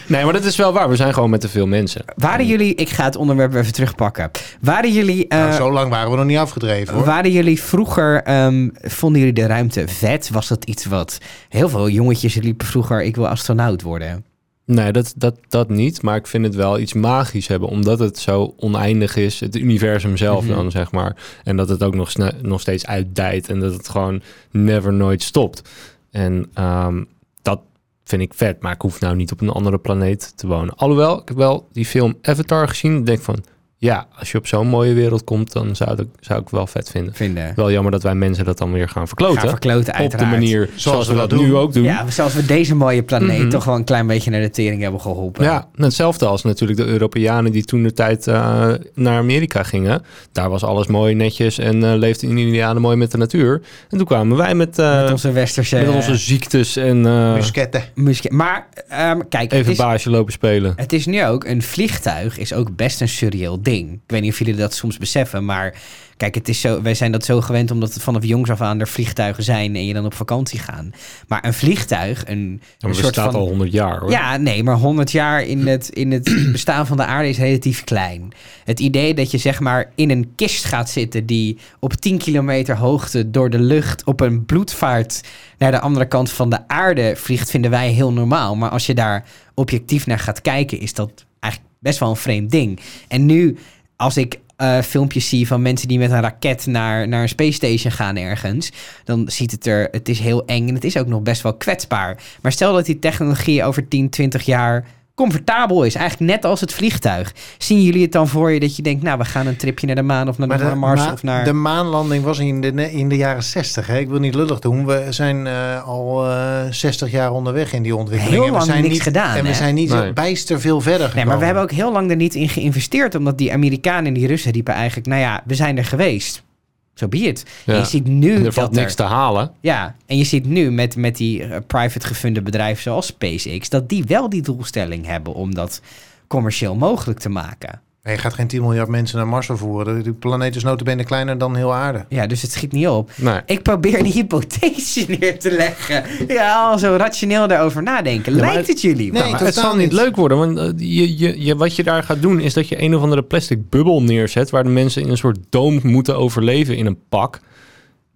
S1: nee, maar dat is wel waar. We zijn gewoon met te veel mensen.
S2: Waren jullie, ik ga het onderwerp even terugpakken. Waren jullie, eh,
S3: Nou, zo lang waren we nog niet afgedreven hoor.
S2: waren jullie vroeger, ehm, vonden jullie de ruimte vet? Was dat iets wat, heel veel jongetjes liepen vroeger, ik wil astronaut worden.
S1: Nee, dat, dat, dat niet. Maar ik vind het wel iets magisch hebben. Omdat het zo oneindig is. Het universum zelf
S2: Mhm.
S1: dan, zeg maar. En dat het ook nog, nog steeds uitdijt. En dat het gewoon never nooit stopt. En ehm, dat vind ik vet. Maar ik hoef nou niet op een andere planeet te wonen. Alhoewel, ik heb wel die film Avatar gezien. Ik denk van, ja, als je op zo'n mooie wereld komt... dan zou, ik zou ik wel vet vinden.
S2: Vinden.
S1: Wel jammer dat wij mensen dat dan weer gaan verkloten.
S2: Gaan verkloten
S1: op de manier zoals, we dat,
S3: doen.
S1: nu ook doen.
S2: Ja, zoals we deze mooie planeet
S1: Mhm.
S2: toch wel een klein beetje naar de tering hebben geholpen.
S1: Ja, hetzelfde als natuurlijk de Europeanen die toen de tijd eh, naar Amerika gingen. Daar was alles mooi netjes en eh leefden in Indianen mooi met de natuur. En toen kwamen wij met, eh,
S2: Met onze westerse...
S1: met onze ziektes en eh,
S3: Musketten.
S2: Maar, ehm, kijk, het
S1: even
S2: is,
S1: baasje lopen spelen.
S2: het is nu ook, een vliegtuig is ook best een surreëel ding. Ik weet niet of jullie dat soms beseffen, maar... Kijk, het is zo, wij zijn dat zo gewend omdat het vanaf jongs af aan er vliegtuigen zijn en je dan op vakantie gaan. Maar een vliegtuig, een,
S1: Ja,
S2: een soort
S1: staat
S2: van...
S1: al 100 jaar hoor.
S2: Ja, nee, maar 100 jaar in het, in het <clears throat> bestaan van de aarde is relatief klein. Het idee dat je zeg maar in een kist gaat zitten die op 10 kilometer hoogte door de lucht op een bloedvaart naar de andere kant van de aarde vliegt, vinden wij heel normaal. Maar als je daar objectief naar gaat kijken, is dat best wel een vreemd ding. En nu, als ik eh, filmpjes zie van mensen die met een raket naar, naar een space station gaan ergens, dan ziet het er, het is heel eng en het is ook nog best wel kwetsbaar. Maar stel dat die technologie over 10, 20 jaar comfortabel is, eigenlijk net als het vliegtuig. Zien jullie het dan voor je dat je denkt, nou, we gaan een tripje naar de maan of naar,
S3: de,
S2: Mars
S3: ma-
S2: of naar...
S3: de maanlanding was in de, in de jaren 60. Hè? Ik wil niet lullig doen. We zijn eh, al eh 60 jaar onderweg in die ontwikkeling.
S2: Heel
S3: En we
S2: lang
S3: zijn
S2: niks
S3: niet,
S2: gedaan,
S3: En we
S2: hè?
S3: zijn niet
S1: Nee.
S3: bijster veel verder gekomen.
S2: Nee, maar we hebben ook heel lang er niet in geïnvesteerd, omdat die Amerikanen en die Russen riepen eigenlijk, nou ja, we zijn er geweest. Zo be it.
S1: Ja.
S2: En je ziet nu
S1: er
S2: dat
S1: valt niks te halen.
S2: Ja, en je ziet nu met, met die eh, private gefunde bedrijven zoals SpaceX... dat die wel die doelstelling hebben om dat commercieel mogelijk te maken.
S3: Nee, je gaat geen 10 miljard mensen naar Mars vervoeren. De planeet is notabene kleiner dan heel aarde.
S2: Ja, dus het schiet niet op.
S1: Nee.
S2: Ik probeer die hypothese neer te leggen. Ja, al zo rationeel daarover nadenken. Lijkt
S1: het-
S2: het jullie?
S3: Nee,
S1: maar het zal niet leuk worden, want eh, je, je, je, wat je daar gaat doen is dat je een of andere plastic bubbel neerzet waar de mensen in een soort doom moeten overleven in een pak.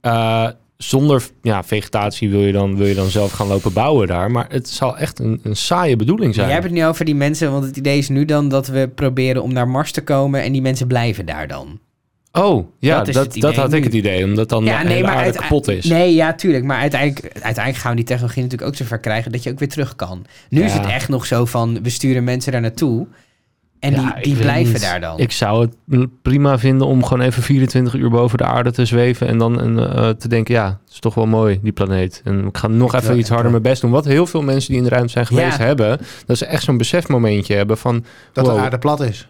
S1: Eh, zonder ja, vegetatie wil je, dan, wil je dan zelf gaan lopen bouwen daar. Maar het zal echt een, een saaie bedoeling zijn.
S2: Jij hebt het nu over die mensen, want het idee is nu dan dat we proberen om naar Mars te komen en die mensen blijven daar dan.
S1: Oh, ja,
S2: Dat
S1: dat, had
S2: nu.
S1: ik het idee. Omdat dan de hele aarde
S2: uite-
S1: kapot is.
S2: Nee, ja, tuurlijk. Maar uiteindelijk, uiteindelijk gaan we die technologie natuurlijk ook zover krijgen dat je ook weer terug kan. Nu is
S1: Ja.
S2: het echt nog zo van, we sturen mensen daar naartoe en
S1: Ja,
S2: die, blijven
S1: niet.
S2: daar dan.
S1: Ik zou het prima vinden om gewoon even 24 uur boven de aarde te zweven. En dan eh, te denken, ja, het is toch wel mooi, die planeet. En ik ga nog
S2: Ik
S1: even iets harder mijn best doen. Wat heel veel mensen die in de ruimte zijn geweest
S2: Ja.
S1: hebben. Dat ze echt zo'n besefmomentje hebben van,
S3: Dat
S1: Wow.
S3: de aarde plat is.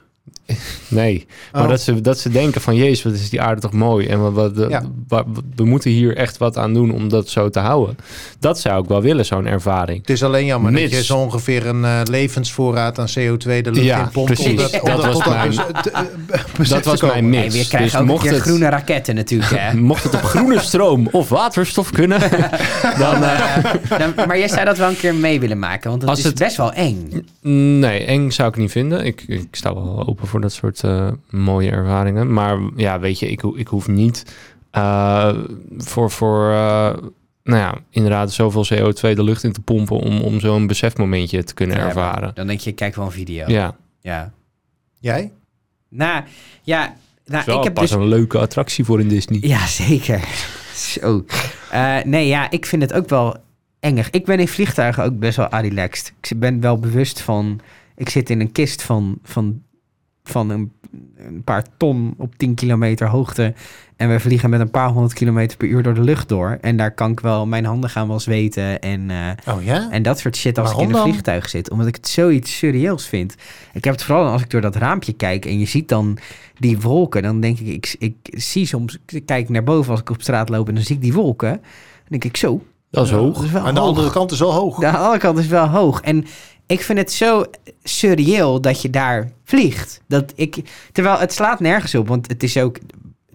S1: Nee. Maar
S3: Oh.
S1: dat, ze, dat ze denken van, jezus, wat is die aarde toch mooi. En wat, wat,
S3: Ja.
S1: wa- we moeten hier echt wat aan doen om dat zo te houden. Dat zou ik wel willen, zo'n ervaring.
S3: Het is alleen jammer dat je zo ongeveer een eh, levensvoorraad aan CO2 de lucht
S1: Ja,
S3: in pompt.
S1: precies.
S3: Om dat,
S1: Dat was
S3: dat
S1: mijn-
S3: te- eh, <laughs> besef
S1: Dat was mijn
S2: Hey,
S1: mix.
S2: we krijgen
S1: Dus
S2: ook
S1: mocht
S2: keer
S1: het-
S2: groene raketten natuurlijk, hè? <laughs>
S1: Mocht het op groene stroom of waterstof kunnen, <laughs> dan... eh,
S2: Eh, dan- maar jij zou dat wel een keer mee willen maken, want het
S1: Als
S2: is
S1: het-
S2: best wel eng.
S1: Nee, eng zou ik niet vinden. Ik, ik sta wel open voor dat soort eh, mooie ervaringen. Maar ja, weet je, ik, ik hoef niet eh, voor, voor eh, nou ja, inderdaad zoveel CO2 de lucht in te pompen om, om zo'n besefmomentje te kunnen
S2: Ja,
S1: ervaren.
S2: Dan denk je, kijk wel een video.
S1: Ja,
S2: ja.
S3: Jij?
S2: Nou, ja, nou, ik heb
S1: pas
S2: dus
S1: een leuke attractie voor in Disney.
S2: Ja, zeker. <laughs> Zo. Eh, nee, ja, ik vind het ook wel engig. Ik ben in vliegtuigen ook best wel relaxed. Ik ben wel bewust van... Ik zit in een kist van, van, van een, een paar ton op 10 kilometer hoogte. En we vliegen met een paar honderd kilometer per uur door de lucht door. En daar kan ik wel... Mijn handen gaan wel zweten en... eh,
S3: Oh ja?
S2: en dat soort shit als ik in een vliegtuig zit. Omdat ik het zoiets surreëels vind. Ik heb het vooral als ik door dat raampje kijk en je ziet dan die wolken. Dan denk ik, ik, ik zie soms, ik kijk naar boven als ik op straat loop en dan zie ik die wolken. Dan denk ik zo.
S1: Dat is hoog.
S2: Dat is wel
S3: Aan de
S2: hoog.
S3: andere kant is wel hoog.
S2: De andere kant is wel hoog. En ik vind het zo surreëel dat je daar vliegt. Dat ik, terwijl het slaat nergens op, want het is ook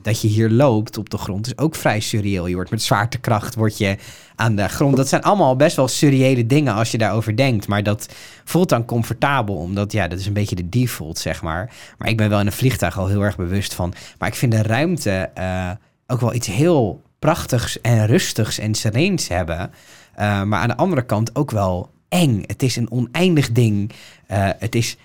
S2: dat je hier loopt op de grond is ook vrij surreëel. Je wordt met zwaartekracht word je aan de grond. Dat zijn allemaal best wel surreële dingen als je daarover denkt. Maar dat voelt dan comfortabel, omdat ja, dat is een beetje de default, zeg maar. Maar ik ben wel in een vliegtuig al heel erg bewust van. Maar ik vind de ruimte eh, ook wel iets heel prachtigs en rustigs en sereens hebben. Uh, maar aan de andere kant ook wel eng. Het is een oneindig ding. Uh, het is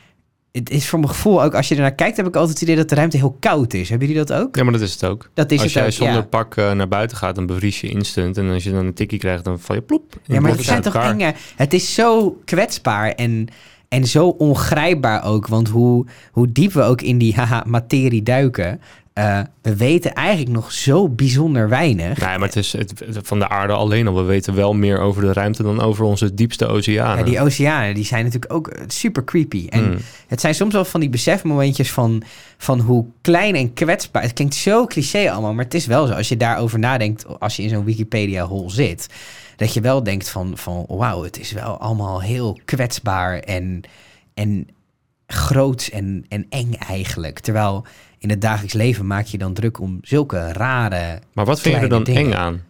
S2: het is voor mijn gevoel ook, als je ernaar kijkt, heb ik altijd het idee dat de ruimte heel koud is. Hebben jullie dat ook?
S1: Ja, maar dat is het ook.
S2: Dat is
S1: als jij zonder
S2: ja.
S1: pak uh, naar buiten gaat, dan bevries je instant. En als je dan een tikkie krijgt, dan val je ploep.
S2: Ja, maar het zijn toch enge... Het is zo kwetsbaar en, en zo ongrijpbaar ook. Want hoe, hoe diep we ook in die <laughs> haha, materie duiken... Uh, we weten eigenlijk nog zo bijzonder weinig.
S1: Nee, maar het is het, van de aarde alleen al. We weten wel meer over de ruimte dan over onze diepste oceanen.
S2: Ja, die oceanen die zijn natuurlijk ook super creepy. En
S1: Hmm.
S2: het zijn soms wel van die besefmomentjes van, van hoe klein en kwetsbaar... Het klinkt zo cliché allemaal, maar het is wel zo. Als je daarover nadenkt, als je in zo'n Wikipedia-hol zit... dat je wel denkt van, van wauw, het is wel allemaal heel kwetsbaar en, en groots en, en eng eigenlijk. Terwijl in het dagelijks leven maak je dan druk om zulke rare.
S1: Maar wat vind je er dan
S2: dingen.
S1: eng aan?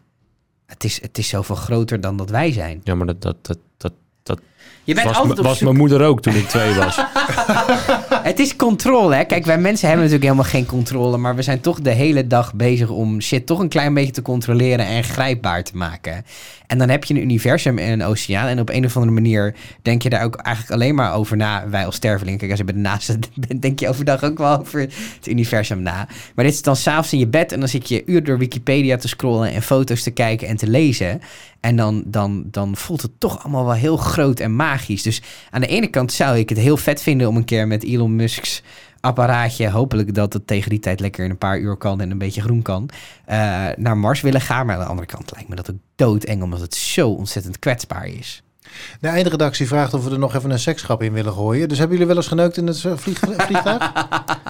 S2: Het is, het is zoveel groter dan dat wij zijn.
S1: Ja, maar dat, dat, dat, dat, dat
S2: je bent
S1: was,
S2: altijd op
S1: was
S2: zoek-
S1: mijn moeder ook toen ik twee was. <laughs>
S2: Het is controle, hè? Kijk, wij mensen hebben natuurlijk helemaal geen controle, maar we zijn toch de hele dag bezig om shit toch een klein beetje te controleren en grijpbaar te maken. En dan heb je een universum en een oceaan en op een of andere manier denk je daar ook eigenlijk alleen maar over na. Wij als stervelingen, kijk, als je bij de NASA <laughs> bent, denk je overdag ook wel over het universum na. Maar dit is dan s'avonds in je bed en dan zit je uur door Wikipedia te scrollen en foto's te kijken en te lezen. En dan, dan, dan voelt het toch allemaal wel heel groot en magisch. Dus aan de ene kant zou ik het heel vet vinden om een keer met Elon Musk's apparaatje, hopelijk dat het tegen die tijd lekker in een paar uur kan en een beetje groen kan, uh, naar Mars willen gaan. Maar aan de andere kant lijkt me dat ook doodeng, omdat het zo ontzettend kwetsbaar is.
S3: De eindredactie vraagt of we er nog even een seksgrap in willen gooien. Dus hebben jullie wel eens geneukt in het vlieg, <laughs> vliegtuig?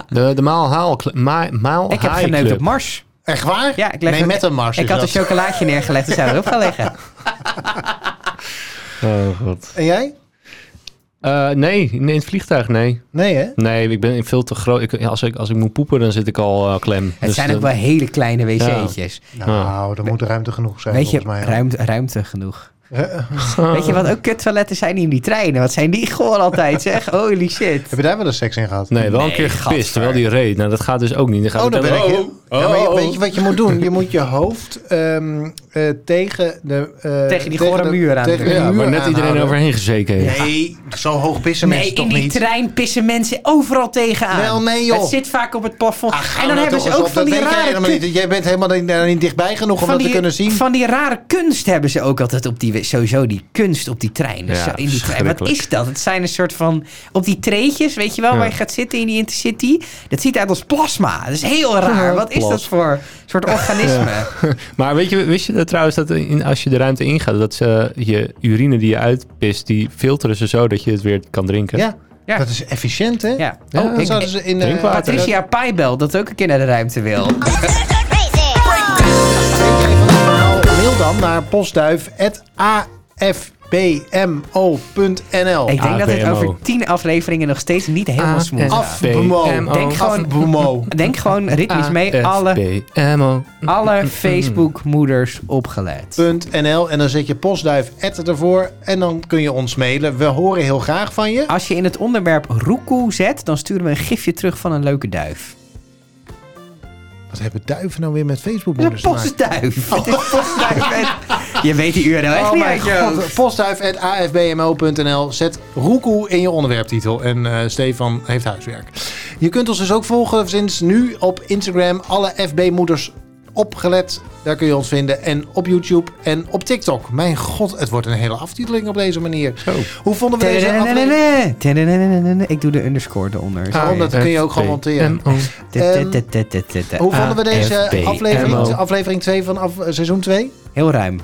S1: De, de maal haal, ma, maal
S2: Ik heb geneukt
S1: club.
S2: op Mars.
S3: Echt waar?
S2: Ja, ik leg
S3: nee,
S2: een-
S3: met een mars.
S2: Ik had een
S3: dat.
S2: chocolaatje neergelegd en zou erop gaan liggen. <laughs>
S1: Oh god.
S3: En jij?
S1: Uh, nee, in het vliegtuig, nee.
S3: Nee, hè?
S1: Nee, ik ben veel te groot. Ik, als, ik, als ik moet poepen, dan zit ik al uh, klem.
S2: Het
S1: Dus
S2: zijn ook wel hele kleine wc'tjes.
S3: Nou, er moet ruimte genoeg zijn.
S2: Weet je,
S3: volgens mij.
S2: ruimte, ruimte genoeg.
S3: Heb
S2: Weet je wat ook kuttoiletten zijn in die treinen? Wat zijn die goor altijd, zeg? Holy shit.
S3: je daar wel eens seks in gehad?
S1: Nee, wel een
S2: Nee,
S1: keer gepist, terwijl die reed. Nou, dat gaat dus ook niet. Dan gaat
S3: Oh, daar ben ik in. Ja, maar je- weet je wat je moet doen? Je moet je hoofd ehm, eh, tegen de... eh,
S2: Tegen die gore
S3: de-
S2: muur aan
S3: tegen
S2: de-
S3: de
S1: Ja,
S3: muur
S1: waar net iedereen
S3: aanhouden.
S1: overheen gezeken heeft.
S3: Nee, zo hoog pissen
S2: Nee,
S3: mensen
S2: in
S3: toch
S2: die
S3: niet?
S2: trein pissen mensen overal tegenaan.
S3: Wel, nee, joh.
S2: Het zit vaak op het plafond. En dan hebben ze ook
S3: op,
S2: van
S3: dat
S2: die rare.
S3: Jij bent helemaal niet, daar niet dichtbij genoeg om dat
S2: die,
S3: te kunnen zien.
S2: Van die rare kunst hebben ze ook altijd op die... Sowieso die kunst op die trein. Dus
S1: Ja,
S2: in die trein. Wat is dat? Het zijn een soort van... Op die treetjes, weet je wel,
S1: Ja.
S2: waar je gaat zitten in die Intercity. Dat ziet uit als plasma. Dat is heel raar. Wat is dat voor soort organisme? <laughs>
S1: Maar weet je, wist je dat trouwens dat in, als je de ruimte ingaat, dat ze je urine die je uitpist, die filteren ze zo dat je het weer kan drinken?
S3: Ja,
S2: Ja.
S3: dat is efficiënt, hè?
S2: Ja.
S1: Ja,
S2: Oh,
S3: Dat
S2: ik,
S3: zouden ze in...
S1: Drinkwater.
S2: Patricia Paibel dat ook een keer naar de ruimte wil. <laughs>
S3: dan naar postduif.afbmo.nl
S2: Ik denk dat het over tien afleveringen nog steeds niet helemaal smooth gaat.
S3: Afbemo.
S2: Denk gewoon-. Denk gewoon ritmisch mee. Alle, alle Facebook-moeders opgelet.
S3: .nl en dan zet je postduif ervoor en dan kun je ons mailen. We horen heel graag van je.
S2: Als je in het onderwerp roekoe zet, dan sturen we een gifje terug van een leuke duif.
S3: Wat hebben duiven nou weer met Facebook maken?
S2: postduif. Het is postduif. En- Je weet die URL echt
S3: Oh
S2: niet
S3: mijn
S2: uit je hoofd.
S3: god. Postduif.afbmo.nl. Zet roekoe in je onderwerptitel. En eh, Stefan heeft huiswerk. Je kunt ons dus ook volgen sinds nu op Instagram. Alle FB-moeders opgelet. Daar kun je ons vinden. En op YouTube en op TikTok. Mijn god, het wordt een hele aftiteling op deze manier.
S1: Zo.
S3: Hoe vonden we deze aflevering?
S2: Ik doe de underscore eronder.
S3: Dat kun je ook gewoon monteren. Hoe vonden we deze aflevering, aflevering 2 van seizoen 2?
S2: Heel ruim.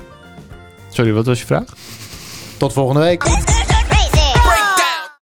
S1: Sorry, wat was je vraag?
S3: Tot volgende week.